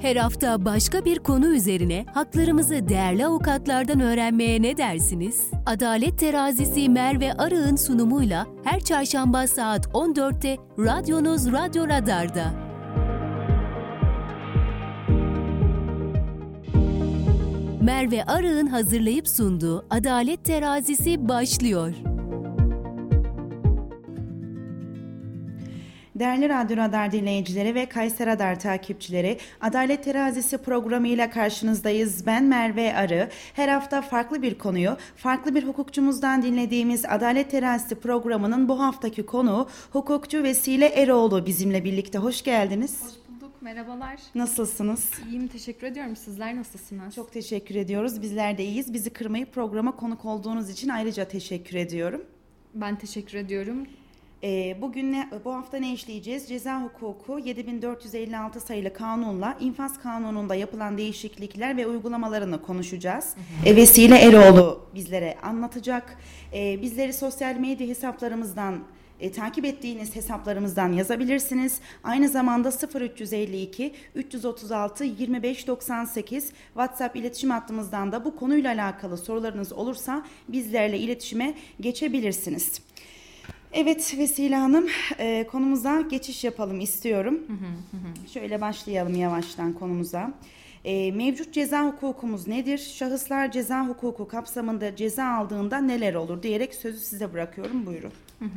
Her hafta başka bir konu üzerine haklarımızı değerli avukatlardan öğrenmeye ne dersiniz? Adalet Terazisi Merve Arı'nın sunumuyla her çarşamba saat 14'te radyonuz Radyo Radar'da. Merve Arı'nın hazırlayıp sunduğu Adalet Terazisi başlıyor. Değerli Radyo Radar dinleyicileri ve Kayser Radar takipçileri, Adalet Terazisi programıyla karşınızdayız. Ben Merve Arı. Her hafta farklı bir konuyu, farklı bir hukukçumuzdan dinlediğimiz Adalet Terazisi programının bu haftaki konuğu hukukçu Vesile Eroğlu bizimle birlikte. Hoş geldiniz. Hoş bulduk, merhabalar. Nasılsınız? İyiyim, teşekkür ediyorum. Sizler nasılsınız? Çok teşekkür ediyoruz. Bizler de iyiyiz. Bizi kırmayıp programa konuk olduğunuz için ayrıca teşekkür ediyorum. Ben teşekkür ediyorum. E, bugün ne, bu hafta ne işleyeceğiz? Ceza hukuku 7456 sayılı kanunla infaz kanununda yapılan değişiklikler ve uygulamalarını konuşacağız. Hı hı. E, Vesile Eroğlu bizlere anlatacak. E, bizleri sosyal medya hesaplarımızdan e, takip ettiğiniz hesaplarımızdan yazabilirsiniz. Aynı zamanda 0352 336 2598 WhatsApp iletişim hattımızdan da bu konuyla alakalı sorularınız olursa bizlerle iletişime geçebilirsiniz. Evet Vesile Hanım e, konumuza geçiş yapalım istiyorum. Hı hı hı. Şöyle başlayalım yavaştan konumuza. E, mevcut ceza hukukumuz nedir? Şahıslar ceza hukuku kapsamında ceza aldığında neler olur diyerek sözü size bırakıyorum. Buyurun. Hı hı.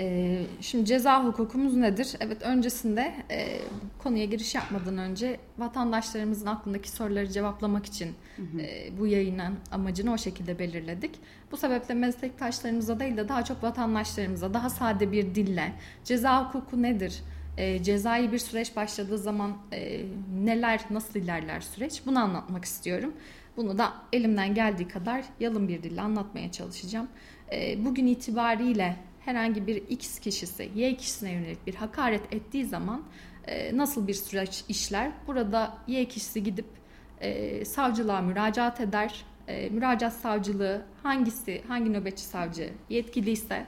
Ee, şimdi ceza hukukumuz nedir? Evet öncesinde e, konuya giriş yapmadan önce vatandaşlarımızın aklındaki soruları cevaplamak için hı hı. E, bu yayının amacını o şekilde belirledik. Bu sebeple meslektaşlarımıza değil de daha çok vatandaşlarımıza daha sade bir dille ceza hukuku nedir? E, cezai bir süreç başladığı zaman e, neler, nasıl ilerler süreç? Bunu anlatmak istiyorum. Bunu da elimden geldiği kadar yalın bir dille anlatmaya çalışacağım. E, bugün itibariyle herhangi bir X kişisi Y kişisine yönelik bir hakaret ettiği zaman e, nasıl bir süreç işler? Burada Y kişisi gidip e, savcılığa müracaat eder. E, müracaat savcılığı hangisi, hangi nöbetçi savcı yetkiliyse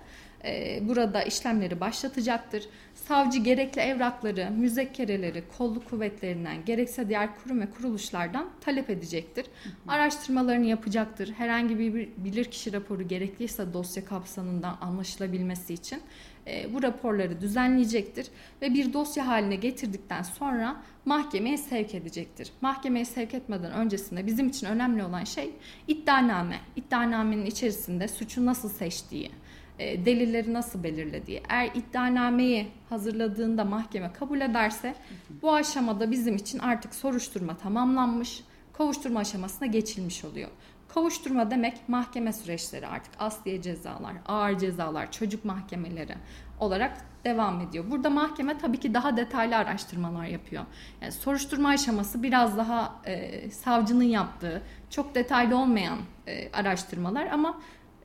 burada işlemleri başlatacaktır. Savcı gerekli evrakları, müzekkereleri, kolluk kuvvetlerinden gerekse diğer kurum ve kuruluşlardan talep edecektir. Araştırmalarını yapacaktır. Herhangi bir bilirkişi raporu gerekliyse dosya kapsamından anlaşılabilmesi için e, bu raporları düzenleyecektir ve bir dosya haline getirdikten sonra mahkemeye sevk edecektir. Mahkemeye sevk etmeden öncesinde bizim için önemli olan şey iddianame. İddianamenin içerisinde suçu nasıl seçtiği, e, delilleri nasıl belirlediği. Eğer iddianameyi hazırladığında mahkeme kabul ederse bu aşamada bizim için artık soruşturma tamamlanmış, kovuşturma aşamasına geçilmiş oluyor. Kovuşturma demek mahkeme süreçleri artık asliye cezalar, ağır cezalar, çocuk mahkemeleri olarak devam ediyor. Burada mahkeme tabii ki daha detaylı araştırmalar yapıyor. Yani soruşturma aşaması biraz daha e, savcının yaptığı, çok detaylı olmayan e, araştırmalar ama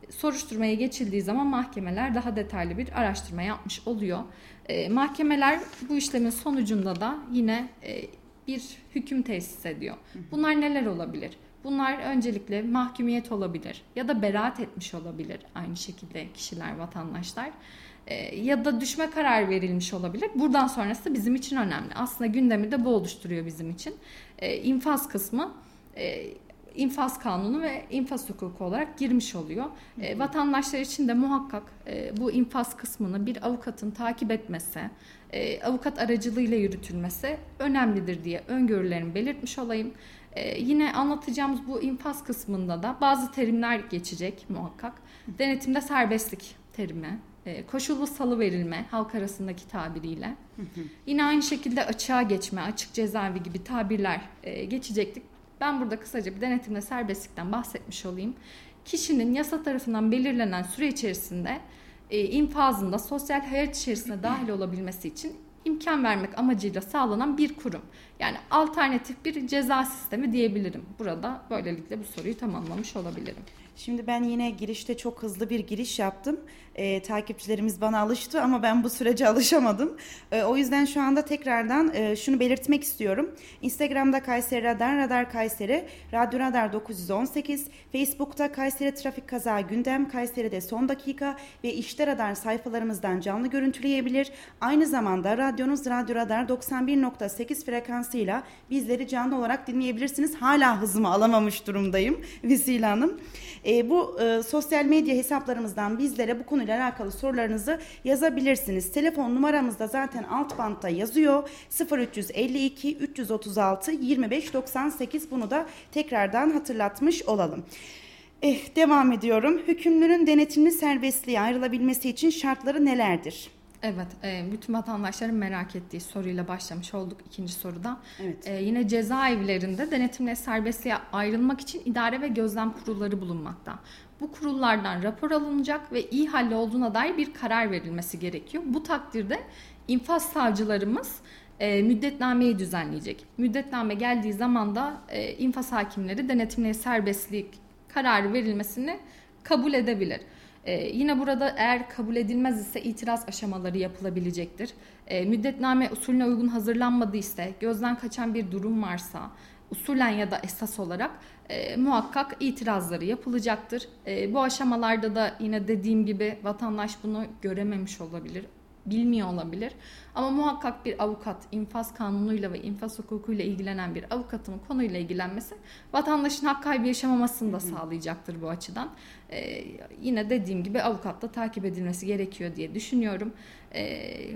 soruşturmaya geçildiği zaman mahkemeler daha detaylı bir araştırma yapmış oluyor. E, mahkemeler bu işlemin sonucunda da yine e, bir hüküm tesis ediyor. Bunlar neler olabilir? Bunlar öncelikle mahkumiyet olabilir ya da beraat etmiş olabilir aynı şekilde kişiler, vatandaşlar. E, ya da düşme karar verilmiş olabilir. Buradan sonrası bizim için önemli. Aslında gündemi de bu oluşturuyor bizim için. E, infaz kısmı e, infaz kanunu ve infaz hukuku olarak girmiş oluyor. E, vatandaşlar için de muhakkak e, bu infaz kısmını bir avukatın takip etmesi, e, avukat aracılığıyla yürütülmesi önemlidir diye öngörülerimi belirtmiş olayım. E, yine anlatacağımız bu infaz kısmında da bazı terimler geçecek muhakkak. Denetimde serbestlik terimi, e, koşullu salı verilme halk arasındaki tabiriyle. Yine aynı şekilde açığa geçme, açık cezaevi gibi tabirler e, geçecektik. Ben burada kısaca bir denetimle serbestlikten bahsetmiş olayım. Kişinin yasa tarafından belirlenen süre içerisinde e, infazında sosyal hayat içerisine dahil olabilmesi için imkan vermek amacıyla sağlanan bir kurum. Yani alternatif bir ceza sistemi diyebilirim. Burada böylelikle bu soruyu tamamlamış olabilirim. Şimdi ben yine girişte çok hızlı bir giriş yaptım. E, takipçilerimiz bana alıştı ama ben bu sürece alışamadım. E, o yüzden şu anda tekrardan e, şunu belirtmek istiyorum. Instagram'da Kayseri Radar, Radar Kayseri, Radyo Radar 918, Facebook'ta Kayseri Trafik Kaza Gündem, Kayseri'de Son Dakika ve İşte Radar sayfalarımızdan canlı görüntüleyebilir. Aynı zamanda radyonuz Radyo Radar 91.8 frekansıyla bizleri canlı olarak dinleyebilirsiniz. Hala hızımı alamamış durumdayım Vesile Hanım. E, bu e, sosyal medya hesaplarımızdan bizlere bu konuyla alakalı sorularınızı yazabilirsiniz. Telefon numaramız da zaten alt bantta yazıyor. 0352 336 25 98 bunu da tekrardan hatırlatmış olalım. Eh, devam ediyorum. Hükümlünün denetimli serbestliğe ayrılabilmesi için şartları nelerdir? Evet, e, bütün vatandaşların merak ettiği soruyla başlamış olduk ikinci soruda. Evet. E, yine cezaevlerinde denetimle serbestliğe ayrılmak için idare ve gözlem kurulları bulunmakta. Bu kurullardan rapor alınacak ve iyi halde olduğuna dair bir karar verilmesi gerekiyor. Bu takdirde infaz savcılarımız e, müddetnameyi düzenleyecek. Müddetname geldiği zaman da e, infaz hakimleri denetimle serbestlik kararı verilmesini kabul edebilir. Ee, yine burada eğer kabul edilmez ise itiraz aşamaları yapılabilecektir. Ee, müddetname usulüne uygun hazırlanmadıysa, gözden kaçan bir durum varsa, usulen ya da esas olarak e, muhakkak itirazları yapılacaktır. E, bu aşamalarda da yine dediğim gibi vatandaş bunu görememiş olabilir, bilmiyor olabilir. Ama muhakkak bir avukat infaz kanunuyla ve infaz hukukuyla ilgilenen bir avukatın konuyla ilgilenmesi vatandaşın hak kaybı yaşamamasını da sağlayacaktır bu açıdan. Ee, yine dediğim gibi avukatla takip edilmesi gerekiyor diye düşünüyorum. Ee,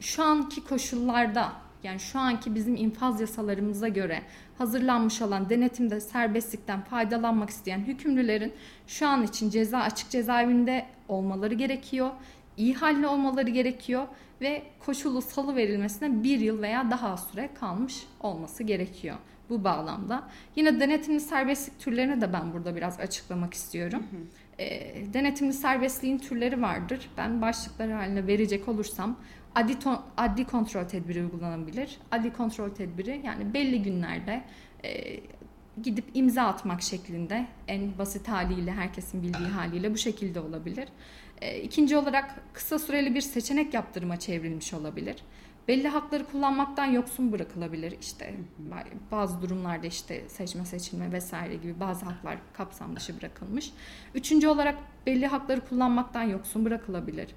şu anki koşullarda yani şu anki bizim infaz yasalarımıza göre hazırlanmış olan denetimde serbestlikten faydalanmak isteyen hükümlülerin şu an için ceza açık cezaevinde olmaları gerekiyor iyi halli olmaları gerekiyor ve koşulu salı verilmesine bir yıl veya daha az süre kalmış olması gerekiyor bu bağlamda. Yine denetimli serbestlik türlerini de ben burada biraz açıklamak istiyorum. Hı hı. E, denetimli serbestliğin türleri vardır. Ben başlıkları haline verecek olursam adli, ton, adli kontrol tedbiri uygulanabilir. Adli kontrol tedbiri yani belli günlerde e, gidip imza atmak şeklinde en basit haliyle herkesin bildiği haliyle bu şekilde olabilir. E, ikinci olarak kısa süreli bir seçenek yaptırıma çevrilmiş olabilir. Belli hakları kullanmaktan yoksun bırakılabilir. İşte bazı durumlarda işte seçme seçilme vesaire gibi bazı haklar kapsam dışı bırakılmış. Üçüncü olarak belli hakları kullanmaktan yoksun bırakılabilir.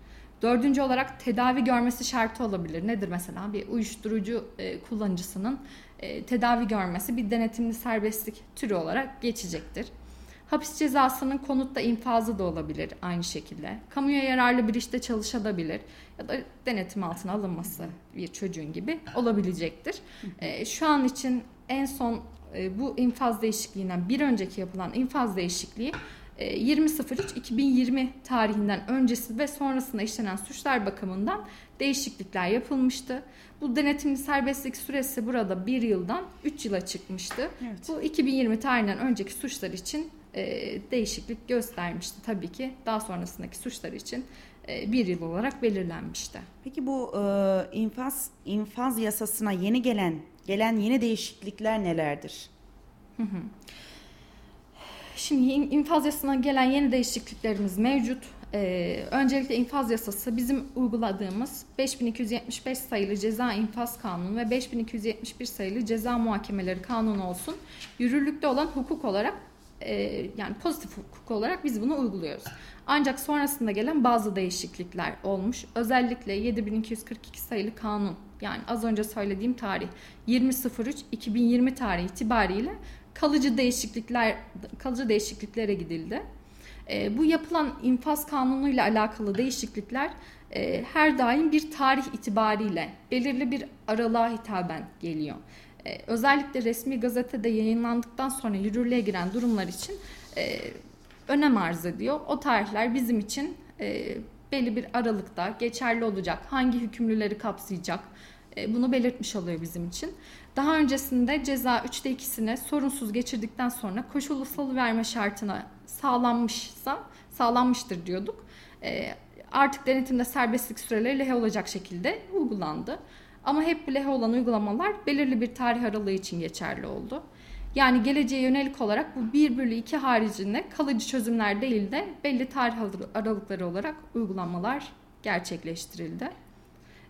Dördüncü olarak tedavi görmesi şartı olabilir. Nedir mesela? Bir uyuşturucu e, kullanıcısının e, tedavi görmesi bir denetimli serbestlik türü olarak geçecektir. Hapis cezasının konutta infazı da olabilir aynı şekilde. Kamuya yararlı bir işte çalışabilir ya da denetim altına alınması bir çocuğun gibi olabilecektir. E, şu an için en son e, bu infaz değişikliğinden bir önceki yapılan infaz değişikliği 20.03.2020 tarihinden öncesi ve sonrasında işlenen suçlar bakımından değişiklikler yapılmıştı. Bu denetimli serbestlik süresi burada bir yıldan 3 yıla çıkmıştı. Evet. Bu 2020 tarihinden önceki suçlar için e, değişiklik göstermişti tabii ki. Daha sonrasındaki suçlar için e, bir yıl olarak belirlenmişti. Peki bu e, infaz infaz yasasına yeni gelen gelen yeni değişiklikler nelerdir? Hı hı. Şimdi infaz yasasına gelen yeni değişikliklerimiz mevcut. Ee, öncelikle infaz yasası bizim uyguladığımız 5275 sayılı ceza infaz kanunu ve 5271 sayılı ceza muhakemeleri kanunu olsun. Yürürlükte olan hukuk olarak e, yani pozitif hukuk olarak biz bunu uyguluyoruz. Ancak sonrasında gelen bazı değişiklikler olmuş. Özellikle 7242 sayılı kanun yani az önce söylediğim tarih 20.03.2020 tarihi itibariyle kalıcı değişiklikler kalıcı değişikliklere gidildi. E, bu yapılan infaz kanunuyla alakalı değişiklikler e, her daim bir tarih itibariyle belirli bir aralığa hitaben geliyor. E, özellikle resmi gazetede yayınlandıktan sonra yürürlüğe giren durumlar için e, önem arz ediyor. O tarihler bizim için e, belli bir aralıkta geçerli olacak. Hangi hükümlüleri kapsayacak? E, bunu belirtmiş oluyor bizim için. Daha öncesinde ceza 3'te 2'sine sorunsuz geçirdikten sonra koşullu salıverme şartına sağlanmışsa sağlanmıştır diyorduk. E, artık denetimde serbestlik süreleri lehe olacak şekilde uygulandı. Ama hep lehe olan uygulamalar belirli bir tarih aralığı için geçerli oldu. Yani geleceğe yönelik olarak bu 1 bölü 2 haricinde kalıcı çözümler değil de belli tarih aralıkları olarak uygulamalar gerçekleştirildi.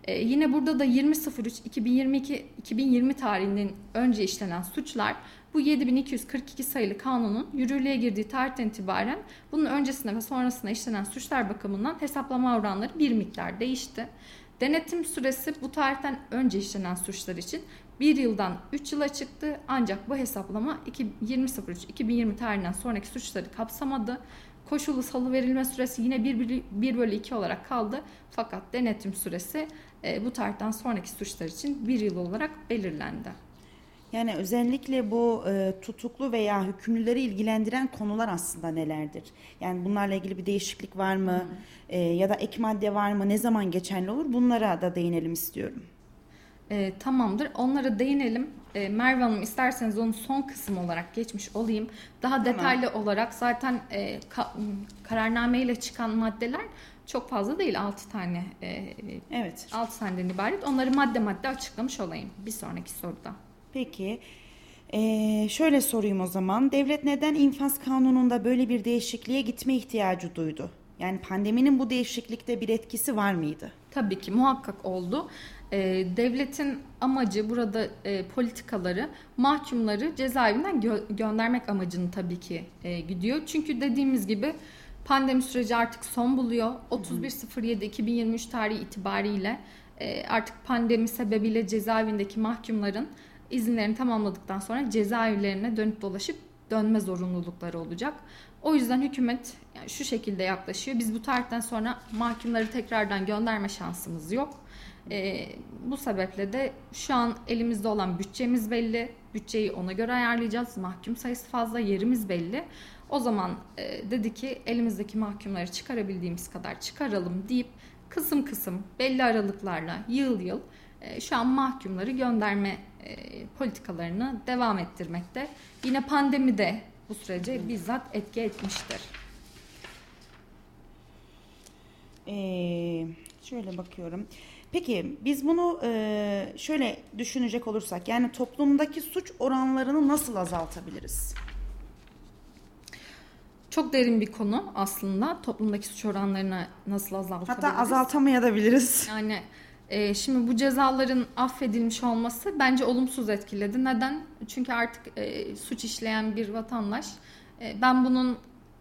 Ee, yine burada da 20.03.2022 2020 tarihinin önce işlenen suçlar bu 7242 sayılı kanunun yürürlüğe girdiği tarihten itibaren bunun öncesinde ve sonrasında işlenen suçlar bakımından hesaplama oranları bir miktar değişti. Denetim süresi bu tarihten önce işlenen suçlar için 1 yıldan 3 yıla çıktı ancak bu hesaplama 20.03-2020 tarihinden sonraki suçları kapsamadı. Koşullu salı verilme süresi yine 1, 1 bölü 2 olarak kaldı. Fakat denetim süresi e, bu tarihten sonraki suçlar için 1 yıl olarak belirlendi. Yani özellikle bu e, tutuklu veya hükümlüleri ilgilendiren konular aslında nelerdir? Yani bunlarla ilgili bir değişiklik var mı? E, ya da ek madde var mı? Ne zaman geçerli olur? Bunlara da değinelim istiyorum. E, tamamdır. Onlara değinelim. E, Merve Hanım isterseniz onu son kısım olarak geçmiş olayım. Daha detaylı olarak zaten e, ka, kararname ile çıkan maddeler çok fazla değil 6 tane. E, evet. 6 taneden ibaret. Onları madde madde açıklamış olayım bir sonraki soruda. Peki. Ee, şöyle sorayım o zaman. Devlet neden infaz kanununda böyle bir değişikliğe gitme ihtiyacı duydu? Yani pandeminin bu değişiklikte bir etkisi var mıydı? Tabii ki muhakkak oldu. Ee, devletin amacı burada e, politikaları mahkumları cezaevinden gö- göndermek amacını tabii ki e, gidiyor. Çünkü dediğimiz gibi pandemi süreci artık son buluyor. 31.07.2023 tarihi itibariyle e, artık pandemi sebebiyle cezaevindeki mahkumların izinlerini tamamladıktan sonra cezaevlerine dönüp dolaşıp dönme zorunlulukları olacak. O yüzden hükümet yani şu şekilde yaklaşıyor. Biz bu tarihten sonra mahkumları tekrardan gönderme şansımız yok. E, bu sebeple de şu an elimizde olan bütçemiz belli. Bütçeyi ona göre ayarlayacağız. Mahkum sayısı fazla, yerimiz belli. O zaman e, dedi ki elimizdeki mahkumları çıkarabildiğimiz kadar çıkaralım deyip kısım kısım belli aralıklarla yıl yıl e, şu an mahkumları gönderme e, politikalarını devam ettirmekte. Yine pandemi de bu sürece bizzat etki etmiştir. Ee, şöyle bakıyorum. Peki biz bunu e, şöyle düşünecek olursak yani toplumdaki suç oranlarını nasıl azaltabiliriz? Çok derin bir konu aslında toplumdaki suç oranlarını nasıl azaltabiliriz? Hatta azaltamayabiliriz. Yani e, şimdi bu cezaların affedilmiş olması bence olumsuz etkiledi. Neden? Çünkü artık e, suç işleyen bir vatandaş e, ben bunun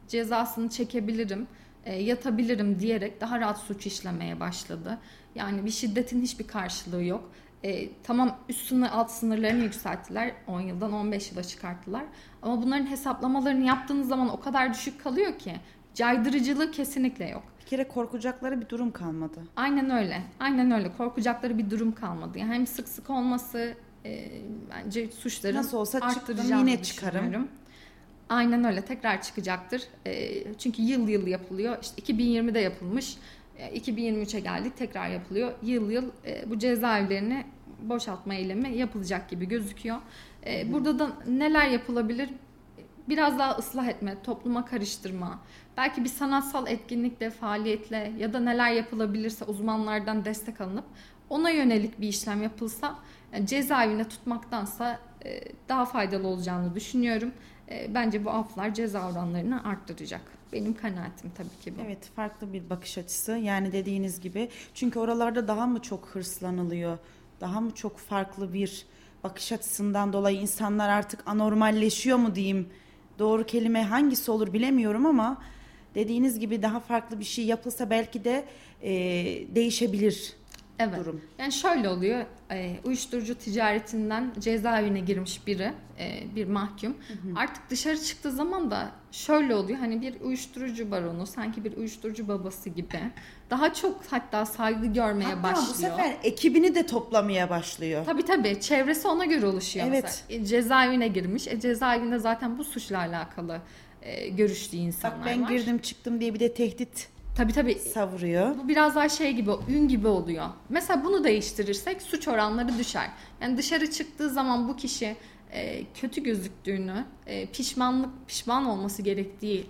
cezasını çekebilirim, yatabilirim diyerek daha rahat suç işlemeye başladı. Yani bir şiddetin hiçbir karşılığı yok. E, tamam üst sınır alt sınırlarını yükselttiler. 10 yıldan 15 yıla çıkarttılar. Ama bunların hesaplamalarını yaptığınız zaman o kadar düşük kalıyor ki caydırıcılığı kesinlikle yok. Bir kere korkacakları bir durum kalmadı. Aynen öyle. Aynen öyle. Korkacakları bir durum kalmadı. Yani hem sık sık olması e, bence suçların Nasıl olsa çıktım yine çıkarım. Aynen öyle. Tekrar çıkacaktır. E, çünkü yıl yıl yapılıyor. İşte 2020'de yapılmış. 2023'e geldik tekrar yapılıyor. Yıl yıl e, bu cezaevlerini boşaltma eylemi yapılacak gibi gözüküyor. E, burada da neler yapılabilir? Biraz daha ıslah etme, topluma karıştırma, belki bir sanatsal etkinlikle, faaliyetle ya da neler yapılabilirse uzmanlardan destek alınıp ona yönelik bir işlem yapılsa yani cezaevine tutmaktansa e, daha faydalı olacağını düşünüyorum. E, bence bu aflar ceza oranlarını arttıracak. Benim kanaatim tabii ki bu. Evet farklı bir bakış açısı yani dediğiniz gibi. Çünkü oralarda daha mı çok hırslanılıyor? Daha mı çok farklı bir bakış açısından dolayı insanlar artık anormalleşiyor mu diyeyim? Doğru kelime hangisi olur bilemiyorum ama dediğiniz gibi daha farklı bir şey yapılsa belki de e, değişebilir evet. durum. Yani şöyle oluyor. E, uyuşturucu ticaretinden cezaevine girmiş biri, e, bir mahkum. Hı hı. Artık dışarı çıktığı zaman da şöyle oluyor. Hani bir uyuşturucu baronu, sanki bir uyuşturucu babası gibi. Daha çok hatta saygı görmeye hatta başlıyor. bu sefer ekibini de toplamaya başlıyor. Tabii tabii. Çevresi ona göre oluşuyor. Evet. Mesela. E, cezaevine girmiş. E, cezaevinde zaten bu suçla alakalı e, görüştüğü insanlar Bak ben var. girdim çıktım diye bir de tehdit Tabii tabii. Savuruyor. Bu biraz daha şey gibi, ün gibi oluyor. Mesela bunu değiştirirsek suç oranları düşer. Yani dışarı çıktığı zaman bu kişi e, kötü gözüktüğünü, e, pişmanlık, pişman olması gerektiği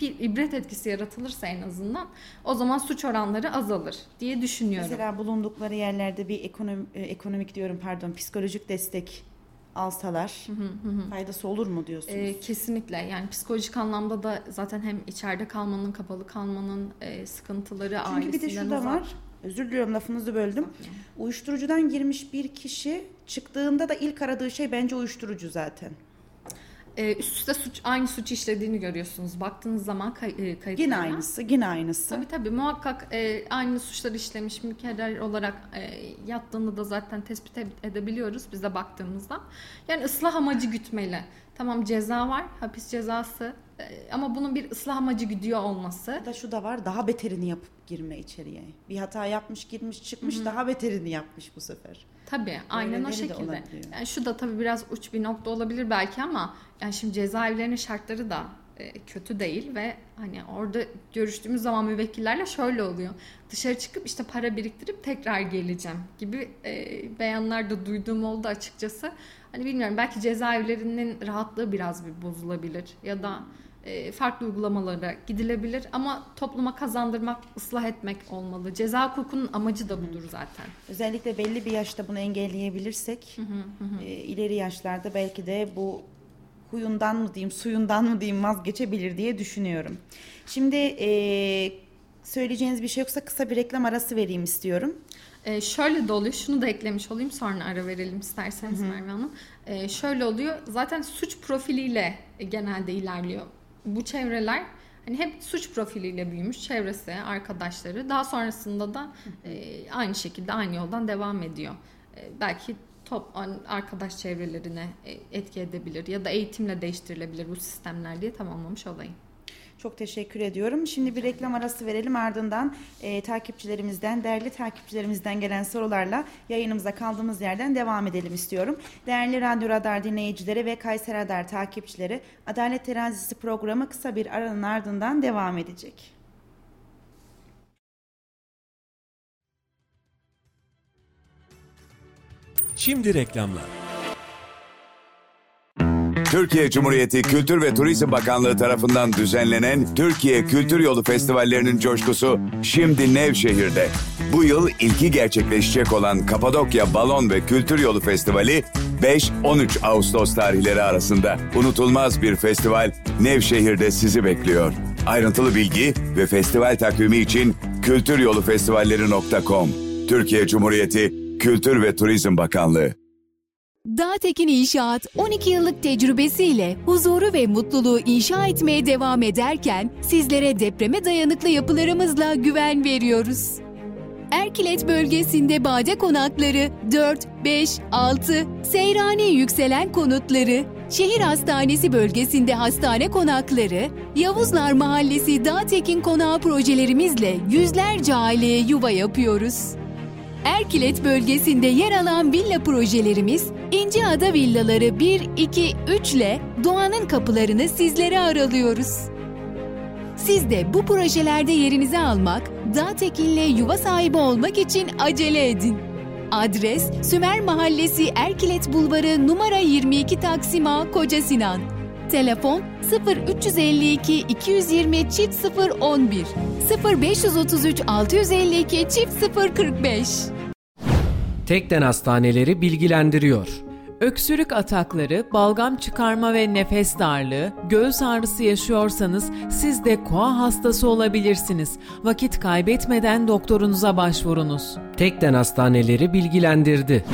bir ibret etkisi yaratılırsa en azından o zaman suç oranları azalır diye düşünüyorum. Mesela bulundukları yerlerde bir ekonomi, e, ekonomik diyorum pardon psikolojik destek alsalar faydası olur mu diyorsunuz? E, kesinlikle yani psikolojik anlamda da zaten hem içeride kalmanın, kapalı kalmanın e, sıkıntıları Çünkü bir de şu da var. Özür diliyorum lafınızı böldüm. Uyuşturucudan girmiş bir kişi çıktığında da ilk aradığı şey bence uyuşturucu zaten. Ee, üst üste suç aynı suç işlediğini görüyorsunuz. Baktığınız zaman kay, e, kayıtlarına. Yine aynısı, yine aynısı. Tabii tabii muhakkak e, aynı suçlar işlemiş mükerrer olarak e, yattığını da zaten tespit edebiliyoruz bize baktığımızda. Yani ıslah amacı gütmeli. Tamam ceza var, hapis cezası e, ama bunun bir ıslah amacı güdüyor olması. Da şu da var, daha beterini yapıp girme içeriye. Bir hata yapmış, girmiş, çıkmış, Hı-hı. daha beterini yapmış bu sefer. Tabii aynen o şekilde. Yani şu da tabii biraz uç bir nokta olabilir belki ama yani şimdi cezaevlerinin şartları da e, kötü değil ve hani orada görüştüğümüz zaman müvekkillerle şöyle oluyor. Dışarı çıkıp işte para biriktirip tekrar geleceğim gibi e, beyanlar da duyduğum oldu açıkçası. Hani bilmiyorum belki cezaevlerinin rahatlığı biraz bir bozulabilir ya da farklı uygulamalara gidilebilir ama topluma kazandırmak, ıslah etmek olmalı. Ceza hukukunun amacı da budur zaten. Özellikle belli bir yaşta bunu engelleyebilirsek hı hı hı. E, ileri yaşlarda belki de bu huyundan mı diyeyim, suyundan mı diyeyim vazgeçebilir diye düşünüyorum. Şimdi e, söyleyeceğiniz bir şey yoksa kısa bir reklam arası vereyim istiyorum. Ee, şöyle de oluyor, şunu da eklemiş olayım sonra ara verelim isterseniz Merve Hanım. Ee, şöyle oluyor, zaten suç profiliyle genelde ilerliyor bu çevreler hani hep suç profiliyle büyümüş çevresi, arkadaşları. Daha sonrasında da e, aynı şekilde aynı yoldan devam ediyor. E, belki top arkadaş çevrelerine e, etki edebilir ya da eğitimle değiştirilebilir bu sistemler diye tamamlamış olayım. Çok teşekkür ediyorum. Şimdi bir reklam arası verelim ardından e, takipçilerimizden, değerli takipçilerimizden gelen sorularla yayınımıza kaldığımız yerden devam edelim istiyorum. Değerli Radyo Radar dinleyicileri ve Kayser Radar takipçileri Adalet Terazisi programı kısa bir aranın ardından devam edecek. Şimdi reklamlar. Türkiye Cumhuriyeti Kültür ve Turizm Bakanlığı tarafından düzenlenen Türkiye Kültür Yolu Festivallerinin coşkusu şimdi Nevşehir'de. Bu yıl ilki gerçekleşecek olan Kapadokya Balon ve Kültür Yolu Festivali 5-13 Ağustos tarihleri arasında unutulmaz bir festival Nevşehir'de sizi bekliyor. Ayrıntılı bilgi ve festival takvimi için kültüryolufestivalleri.com Türkiye Cumhuriyeti Kültür ve Turizm Bakanlığı Dağtekin İnşaat 12 yıllık tecrübesiyle huzuru ve mutluluğu inşa etmeye devam ederken sizlere depreme dayanıklı yapılarımızla güven veriyoruz. Erkilet bölgesinde bade konakları 4, 5, 6, Seyrani yükselen konutları, şehir hastanesi bölgesinde hastane konakları, Yavuzlar Mahallesi Dağtekin Konağı projelerimizle yüzlerce aileye yuva yapıyoruz. Erkilet bölgesinde yer alan villa projelerimiz İnci Ada Villaları 1, 2, 3 ile doğanın kapılarını sizlere aralıyoruz. Siz de bu projelerde yerinizi almak, dağ tekinle yuva sahibi olmak için acele edin. Adres Sümer Mahallesi Erkilet Bulvarı numara 22 Taksim A Koca Sinan. Telefon 0352 220 çift 011 0533 652 çift 045 Tekden Hastaneleri bilgilendiriyor. Öksürük atakları, balgam çıkarma ve nefes darlığı, göğüs ağrısı yaşıyorsanız siz de koa hastası olabilirsiniz. Vakit kaybetmeden doktorunuza başvurunuz. Tekden Hastaneleri bilgilendirdi.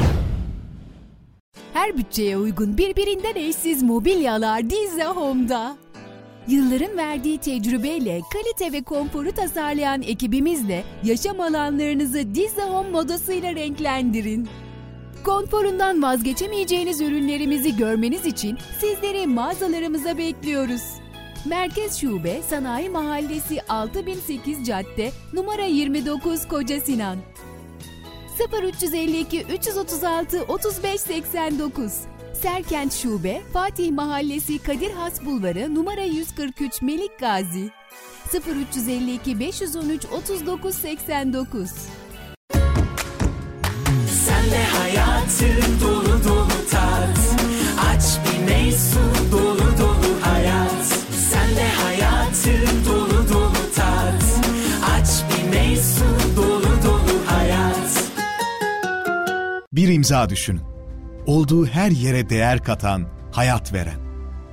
Her bütçeye uygun birbirinden eşsiz mobilyalar Dizze Home'da. Yılların verdiği tecrübeyle kalite ve konforu tasarlayan ekibimizle yaşam alanlarınızı Dizze Home modasıyla renklendirin. Konforundan vazgeçemeyeceğiniz ürünlerimizi görmeniz için sizleri mağazalarımıza bekliyoruz. Merkez Şube Sanayi Mahallesi 6008 Cadde numara 29 Koca Sinan 0352 336 3589 Serkent Şube, Fatih Mahallesi Kadir Has Bulvarı numara 143 Melik Gazi. 0352 513 39 89 Sen de hayatı dolu dolu tat. Aç bir meysu dolu dolu hayat. Sen de hayatı dolu dolu tat. Aç bir meysu dolu dolu hayat. Bir imza düşünün olduğu her yere değer katan, hayat veren.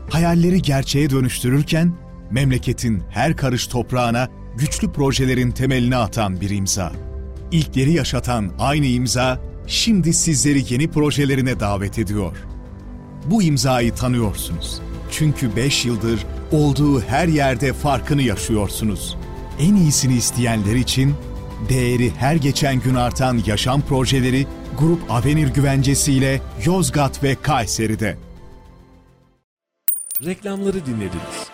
Hayalleri gerçeğe dönüştürürken memleketin her karış toprağına güçlü projelerin temelini atan bir imza. İlkleri yaşatan aynı imza şimdi sizleri yeni projelerine davet ediyor. Bu imzayı tanıyorsunuz. Çünkü 5 yıldır olduğu her yerde farkını yaşıyorsunuz. En iyisini isteyenler için değeri her geçen gün artan yaşam projeleri Grup Avenir güvencesiyle Yozgat ve Kayseri'de. Reklamları dinlediniz.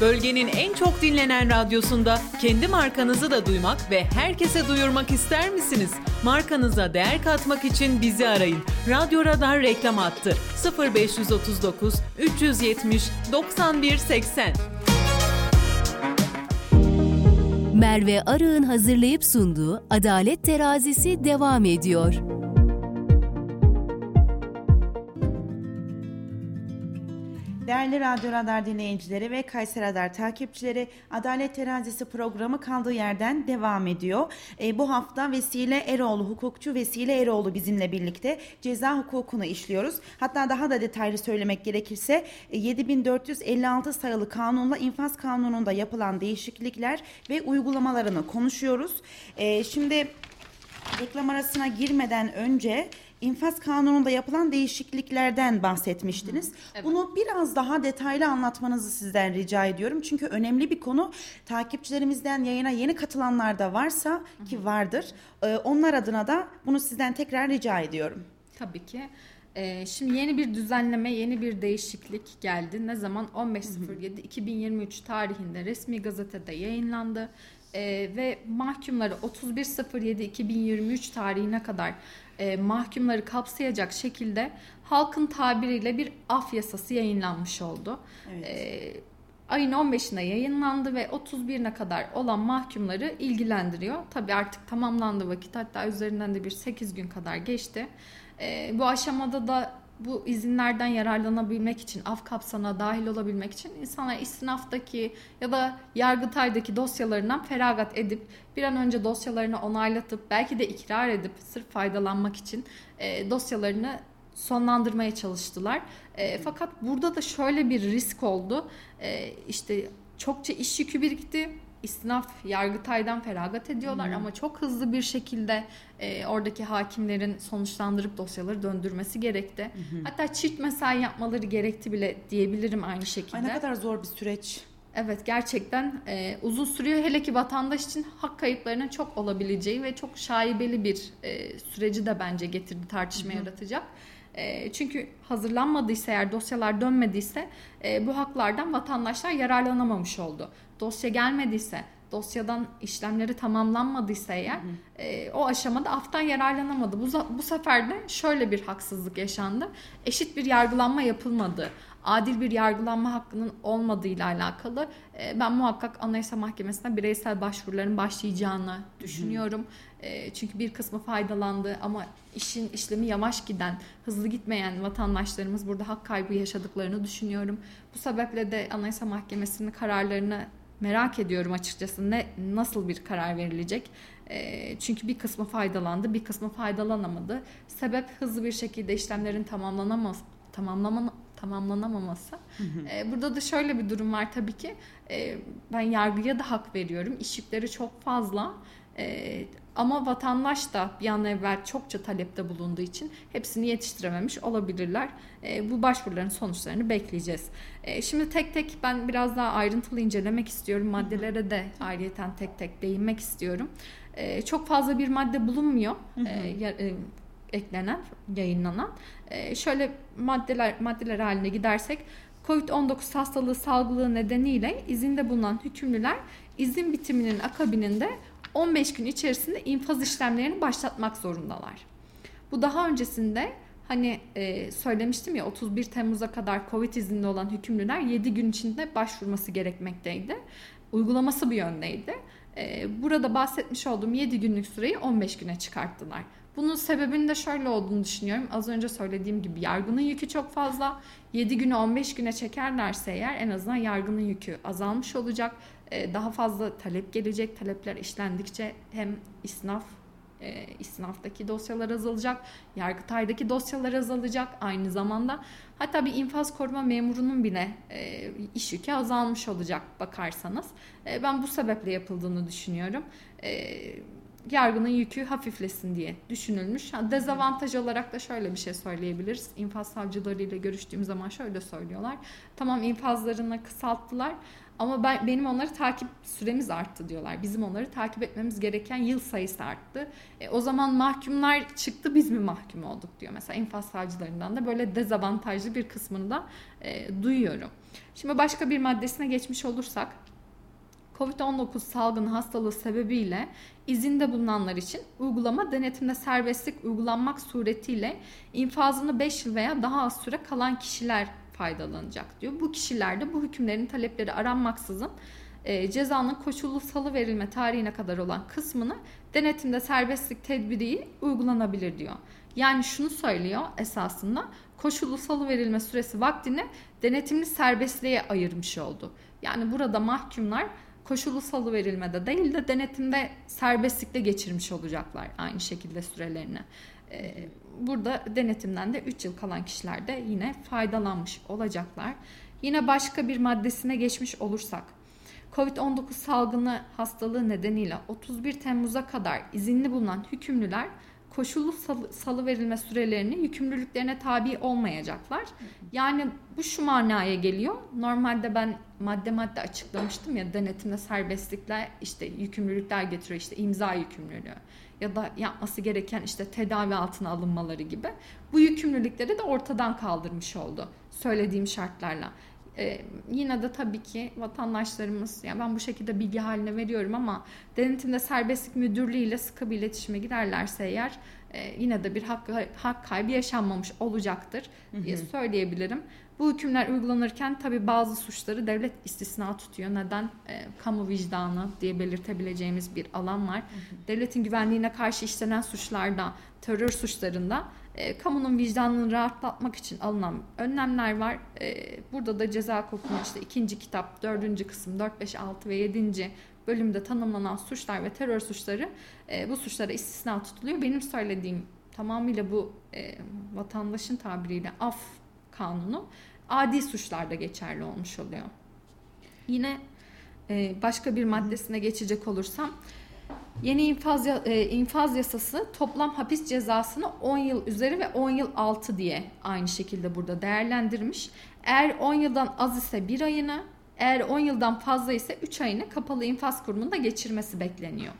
Bölgenin en çok dinlenen radyosunda kendi markanızı da duymak ve herkese duyurmak ister misiniz? Markanıza değer katmak için bizi arayın. Radyo Radar reklam attı. 0539 370 91 80. Merve Arı'nın hazırlayıp sunduğu Adalet Terazisi devam ediyor. Değerli Radyo Radar dinleyicileri ve Kayseri Radar takipçileri Adalet Terazisi programı kaldığı yerden devam ediyor. E, bu hafta Vesile Eroğlu, hukukçu Vesile Eroğlu bizimle birlikte ceza hukukunu işliyoruz. Hatta daha da detaylı söylemek gerekirse e, 7456 sayılı kanunla infaz kanununda yapılan değişiklikler ve uygulamalarını konuşuyoruz. E, şimdi reklam arasına girmeden önce infaz kanununda yapılan değişikliklerden bahsetmiştiniz. Bunu biraz daha detaylı anlatmanızı sizden rica ediyorum. Çünkü önemli bir konu. Takipçilerimizden yayına yeni katılanlar da varsa ki vardır. Ee, onlar adına da bunu sizden tekrar rica ediyorum. Tabii ki. Ee, şimdi yeni bir düzenleme, yeni bir değişiklik geldi. Ne zaman? 15.07.2023 tarihinde resmi gazetede yayınlandı. Ee, ve mahkumları 31.07.2023 tarihine kadar e, mahkumları kapsayacak şekilde halkın tabiriyle bir af yasası yayınlanmış oldu. Ee, ayın 15'ine yayınlandı ve 31'ine kadar olan mahkumları ilgilendiriyor. Tabii artık tamamlandı vakit hatta üzerinden de bir 8 gün kadar geçti. Ee, bu aşamada da bu izinlerden yararlanabilmek için, af kapsamına dahil olabilmek için insanlar istinaftaki ya da yargıtaydaki dosyalarından feragat edip bir an önce dosyalarını onaylatıp belki de ikrar edip sırf faydalanmak için e, dosyalarını sonlandırmaya çalıştılar. E, fakat burada da şöyle bir risk oldu. E, işte çokça iş yükü birikti. İstinaf Yargıtay'dan feragat ediyorlar ama çok hızlı bir şekilde e, oradaki hakimlerin sonuçlandırıp dosyaları döndürmesi gerekti. Hatta çift mesai yapmaları gerekti bile diyebilirim aynı şekilde. Ay ne kadar zor bir süreç. Evet gerçekten e, uzun sürüyor. Hele ki vatandaş için hak kayıplarının çok olabileceği ve çok şaibeli bir e, süreci de bence getirdi tartışma yaratacak. E, çünkü hazırlanmadıysa eğer dosyalar dönmediyse e, bu haklardan vatandaşlar yararlanamamış oldu. Dosya gelmediyse dosyadan işlemleri tamamlanmadıysa eğer e, o aşamada aftan yararlanamadı. Bu, bu sefer de şöyle bir haksızlık yaşandı. Eşit bir yargılanma yapılmadı. Adil bir yargılanma hakkının olmadığıyla alakalı e, ben muhakkak Anayasa Mahkemesi'ne bireysel başvuruların başlayacağını düşünüyorum. E, çünkü bir kısmı faydalandı ama işin işlemi yavaş giden, hızlı gitmeyen vatandaşlarımız burada hak kaybı yaşadıklarını düşünüyorum. Bu sebeple de Anayasa Mahkemesi'nin kararlarını merak ediyorum açıkçası ne nasıl bir karar verilecek. E, çünkü bir kısmı faydalandı, bir kısmı faydalanamadı. Sebep hızlı bir şekilde işlemlerin tamamlanamaz tamamlama tamamlanamaması. E, burada da şöyle bir durum var tabii ki. E, ben yargıya da hak veriyorum. İş yükleri çok fazla. E, ama vatandaş da bir an evvel çokça talepte bulunduğu için hepsini yetiştirememiş olabilirler. E, bu başvuruların sonuçlarını bekleyeceğiz. E, şimdi tek tek ben biraz daha ayrıntılı incelemek istiyorum. Maddelere de ayrıyeten tek tek değinmek istiyorum. E, çok fazla bir madde bulunmuyor. E, e, eklenen, yayınlanan. E, şöyle maddeler maddeler haline gidersek COVID-19 hastalığı salgılığı nedeniyle izinde bulunan hükümlüler izin bitiminin akabininde 15 gün içerisinde infaz işlemlerini başlatmak zorundalar. Bu daha öncesinde hani e, söylemiştim ya 31 Temmuz'a kadar Covid izinli olan hükümlüler 7 gün içinde başvurması gerekmekteydi. Uygulaması bu yöndeydi. E, burada bahsetmiş olduğum 7 günlük süreyi 15 güne çıkarttılar. Bunun sebebinin de şöyle olduğunu düşünüyorum. Az önce söylediğim gibi yargının yükü çok fazla. 7 günü 15 güne çekerlerse eğer en azından yargının yükü azalmış olacak. E, daha fazla talep gelecek. Talepler işlendikçe hem isnaf e, isnaftaki dosyalar azalacak, yargıtaydaki dosyalar azalacak aynı zamanda. Hatta bir infaz koruma memurunun bile e, iş yükü azalmış olacak bakarsanız. E, ben bu sebeple yapıldığını düşünüyorum. E, yargının yükü hafiflesin diye düşünülmüş. Dezavantaj olarak da şöyle bir şey söyleyebiliriz. İnfaz savcılarıyla görüştüğüm zaman şöyle söylüyorlar. Tamam infazlarını kısalttılar ama ben benim onları takip süremiz arttı diyorlar. Bizim onları takip etmemiz gereken yıl sayısı arttı. E, o zaman mahkumlar çıktı biz mi mahkum olduk diyor. Mesela infaz savcılarından da böyle dezavantajlı bir kısmını da e, duyuyorum. Şimdi başka bir maddesine geçmiş olursak Covid-19 salgını hastalığı sebebiyle izinde bulunanlar için uygulama denetimde serbestlik uygulanmak suretiyle infazını 5 yıl veya daha az süre kalan kişiler faydalanacak diyor. Bu kişilerde bu hükümlerin talepleri aranmaksızın e, cezanın koşullu salı verilme tarihine kadar olan kısmını denetimde serbestlik tedbiri uygulanabilir diyor. Yani şunu söylüyor esasında koşullu salı verilme süresi vaktini denetimli serbestliğe ayırmış oldu. Yani burada mahkumlar koşulu salı verilmede değil de denetimde serbestlikte geçirmiş olacaklar aynı şekilde sürelerini. Ee, burada denetimden de 3 yıl kalan kişiler de yine faydalanmış olacaklar. Yine başka bir maddesine geçmiş olursak Covid-19 salgını hastalığı nedeniyle 31 Temmuz'a kadar izinli bulunan hükümlüler koşullu salı, salı verilme sürelerini yükümlülüklerine tabi olmayacaklar. Yani bu şu manaya geliyor. Normalde ben madde madde açıklamıştım ya denetimde serbestlikler işte yükümlülükler getiriyor işte imza yükümlülüğü ya da yapması gereken işte tedavi altına alınmaları gibi. Bu yükümlülükleri de ortadan kaldırmış oldu söylediğim şartlarla. Ee, yine de tabii ki vatandaşlarımız, yani ben bu şekilde bilgi haline veriyorum ama denetimde serbestlik müdürlüğü ile sıkı bir iletişime girerlerse eğer e, yine de bir hak, hak kaybı yaşanmamış olacaktır diye söyleyebilirim. Bu hükümler uygulanırken tabii bazı suçları devlet istisna tutuyor. Neden? E, kamu vicdanı diye belirtebileceğimiz bir alan var. Hı hı. Devletin güvenliğine karşı işlenen suçlarda, terör suçlarında e, kamunun vicdanını rahatlatmak için alınan önlemler var. E, burada da ceza hukukunun işte ikinci kitap, dördüncü kısım, 4, 5, 6 ve 7. bölümde tanımlanan suçlar ve terör suçları e, bu suçlara istisna tutuluyor. Benim söylediğim tamamıyla bu e, vatandaşın tabiriyle af kanunu adi suçlarda geçerli olmuş oluyor. Yine e, başka bir maddesine geçecek olursam Yeni infaz, e, infaz yasası toplam hapis cezasını 10 yıl üzeri ve 10 yıl altı diye aynı şekilde burada değerlendirmiş. Eğer 10 yıldan az ise 1 ayını, eğer 10 yıldan fazla ise 3 ayını kapalı infaz kurumunda geçirmesi bekleniyor.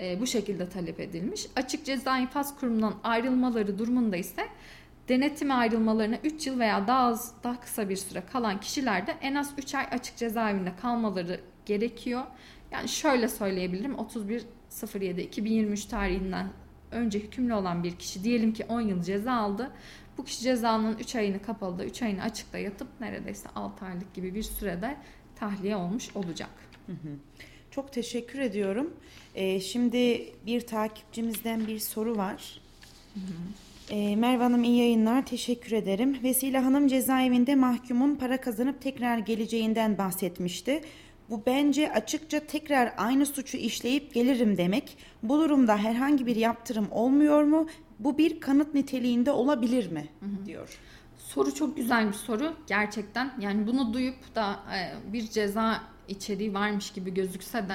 E, bu şekilde talep edilmiş. Açık ceza infaz kurumundan ayrılmaları durumunda ise denetime ayrılmalarına 3 yıl veya daha az daha kısa bir süre kalan kişilerde en az 3 ay açık cezaevinde kalmaları gerekiyor. Yani şöyle söyleyebilirim 31.07.2023 tarihinden önce hükümlü olan bir kişi diyelim ki 10 yıl ceza aldı. Bu kişi cezanın 3 ayını kapalıda 3 ayını açıkta yatıp neredeyse 6 aylık gibi bir sürede tahliye olmuş olacak. Çok teşekkür ediyorum. Ee, şimdi bir takipçimizden bir soru var. Hı hı. E, Merve Hanım iyi yayınlar. Teşekkür ederim. Vesile Hanım cezaevinde mahkumun para kazanıp tekrar geleceğinden bahsetmişti. Bu bence açıkça tekrar aynı suçu işleyip gelirim demek. Bu durumda herhangi bir yaptırım olmuyor mu? Bu bir kanıt niteliğinde olabilir mi? Hı hı. diyor. Soru çok güzel bir soru gerçekten. Yani bunu duyup da e, bir ceza içeriği varmış gibi gözükse de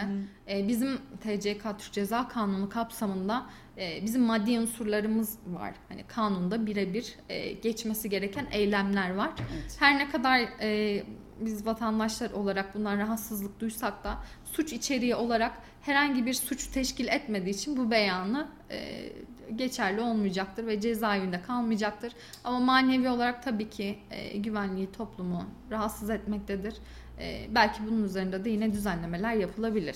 e, bizim TCK Türk Ceza Kanunu kapsamında e, bizim maddi unsurlarımız var. Hani kanunda birebir e, geçmesi gereken eylemler var. Evet. Her ne kadar e, biz vatandaşlar olarak bundan rahatsızlık duysak da suç içeriği olarak herhangi bir suç teşkil etmediği için bu beyanı e, geçerli olmayacaktır ve cezaevinde kalmayacaktır. Ama manevi olarak tabii ki e, güvenliği toplumu rahatsız etmektedir. E, belki bunun üzerinde de yine düzenlemeler yapılabilir.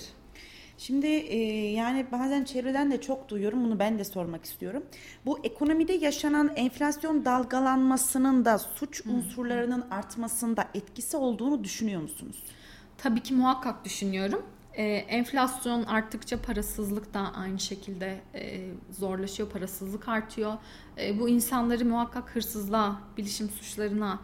Şimdi e, yani bazen çevreden de çok duyuyorum bunu ben de sormak istiyorum. Bu ekonomide yaşanan enflasyon dalgalanmasının da suç unsurlarının artmasında etkisi olduğunu düşünüyor musunuz? Tabii ki muhakkak düşünüyorum. Ee, enflasyon arttıkça parasızlık da aynı şekilde e, zorlaşıyor, parasızlık artıyor. E, bu insanları muhakkak hırsızlığa, bilişim suçlarına,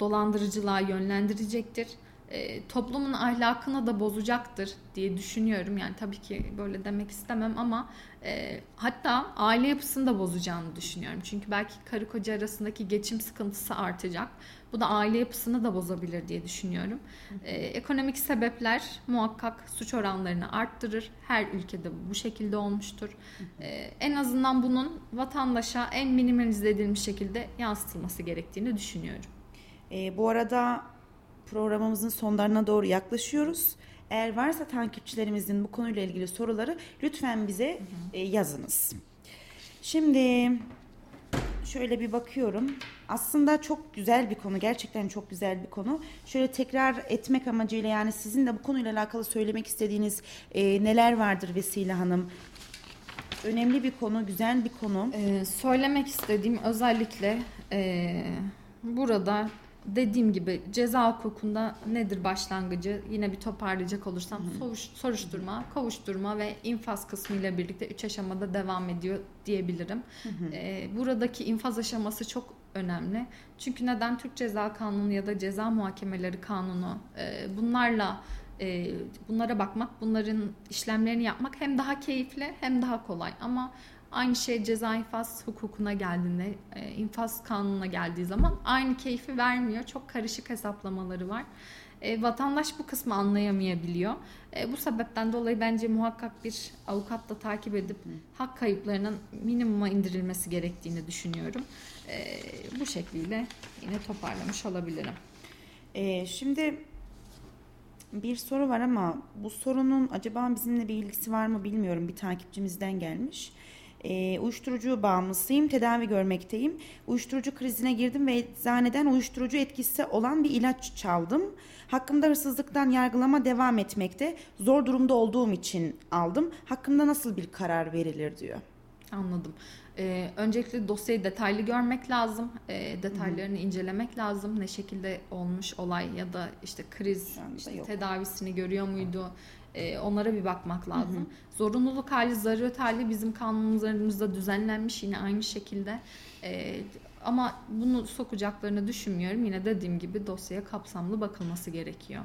dolandırıcılığa yönlendirecektir. E, toplumun ahlakını da bozacaktır diye düşünüyorum. Yani tabii ki böyle demek istemem ama e, hatta aile yapısını da bozacağını düşünüyorum. Çünkü belki karı koca arasındaki geçim sıkıntısı artacak. Bu da aile yapısını da bozabilir diye düşünüyorum. E, ekonomik sebepler muhakkak suç oranlarını arttırır. Her ülkede bu şekilde olmuştur. E, en azından bunun vatandaşa en minimalize edilmiş şekilde yansıtılması gerektiğini düşünüyorum. E, bu arada programımızın sonlarına doğru yaklaşıyoruz. Eğer varsa takipçilerimizin bu konuyla ilgili soruları lütfen bize e, yazınız. Şimdi şöyle bir bakıyorum. Aslında çok güzel bir konu. Gerçekten çok güzel bir konu. Şöyle tekrar etmek amacıyla yani sizin de bu konuyla alakalı söylemek istediğiniz e, neler vardır Vesile Hanım? Önemli bir konu, güzel bir konu. Ee, söylemek istediğim özellikle e, burada dediğim gibi ceza hukukunda nedir başlangıcı? Yine bir toparlayacak olursam soruş, soruşturma, kovuşturma ve infaz kısmı ile birlikte üç aşamada devam ediyor diyebilirim. Ee, buradaki infaz aşaması çok önemli. Çünkü neden Türk Ceza Kanunu ya da Ceza Muhakemeleri Kanunu e, bunlarla e, bunlara bakmak, bunların işlemlerini yapmak hem daha keyifli hem daha kolay. Ama aynı şey ceza infaz hukukuna geldiğinde, e, infaz kanununa geldiği zaman aynı keyfi vermiyor. Çok karışık hesaplamaları var. E, vatandaş bu kısmı anlayamayabiliyor. E, bu sebepten dolayı bence muhakkak bir avukatla takip edip hak kayıplarının minimuma indirilmesi gerektiğini düşünüyorum. E, bu şekliyle yine toparlamış olabilirim. E, şimdi bir soru var ama bu sorunun acaba bizimle bir ilgisi var mı bilmiyorum. Bir takipçimizden gelmiş. E, uyuşturucu bağımlısıyım, tedavi görmekteyim. Uyuşturucu krizine girdim ve eczaneden uyuşturucu etkisi olan bir ilaç çaldım. Hakkımda hırsızlıktan yargılama devam etmekte. Zor durumda olduğum için aldım. Hakkımda nasıl bir karar verilir diyor. Anladım. Ee, öncelikle dosyayı detaylı görmek lazım. Ee, detaylarını incelemek lazım. Ne şekilde olmuş olay ya da işte kriz, işte yok. tedavisini görüyor muydu? Ee, onlara bir bakmak lazım. Zorunluluk hali, zaruret hali bizim kanunlarımızda düzenlenmiş yine aynı şekilde. Ee, ama bunu sokacaklarını düşünmüyorum. Yine dediğim gibi dosyaya kapsamlı bakılması gerekiyor.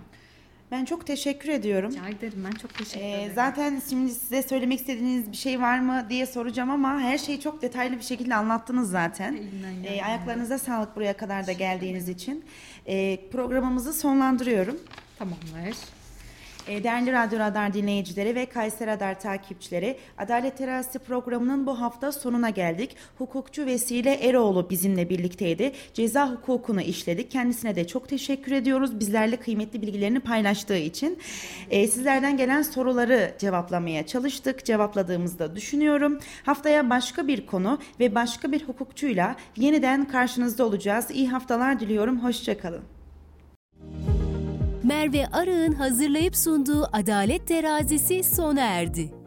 Ben çok teşekkür ediyorum. Rica ederim. Ben çok teşekkür Ee, ederim. zaten şimdi size söylemek istediğiniz bir şey var mı diye soracağım ama her şeyi çok detaylı bir şekilde anlattınız zaten. Ee, ayaklarınıza sağlık buraya kadar da geldiğiniz için. Ee, programımızı sonlandırıyorum. Tamamdır. Ee, Değerli Radyo Radar dinleyicileri ve Kayser Radar takipçileri, Adalet Terazisi programının bu hafta sonuna geldik. Hukukçu Vesile Eroğlu bizimle birlikteydi. Ceza hukukunu işledik. Kendisine de çok teşekkür ediyoruz. Bizlerle kıymetli bilgilerini paylaştığı için. Ee, sizlerden gelen soruları cevaplamaya çalıştık. Cevapladığımızı da düşünüyorum. Haftaya başka bir konu ve başka bir hukukçuyla yeniden karşınızda olacağız. İyi haftalar diliyorum. Hoşçakalın. Merve Arı'nın hazırlayıp sunduğu Adalet Terazisi sona erdi.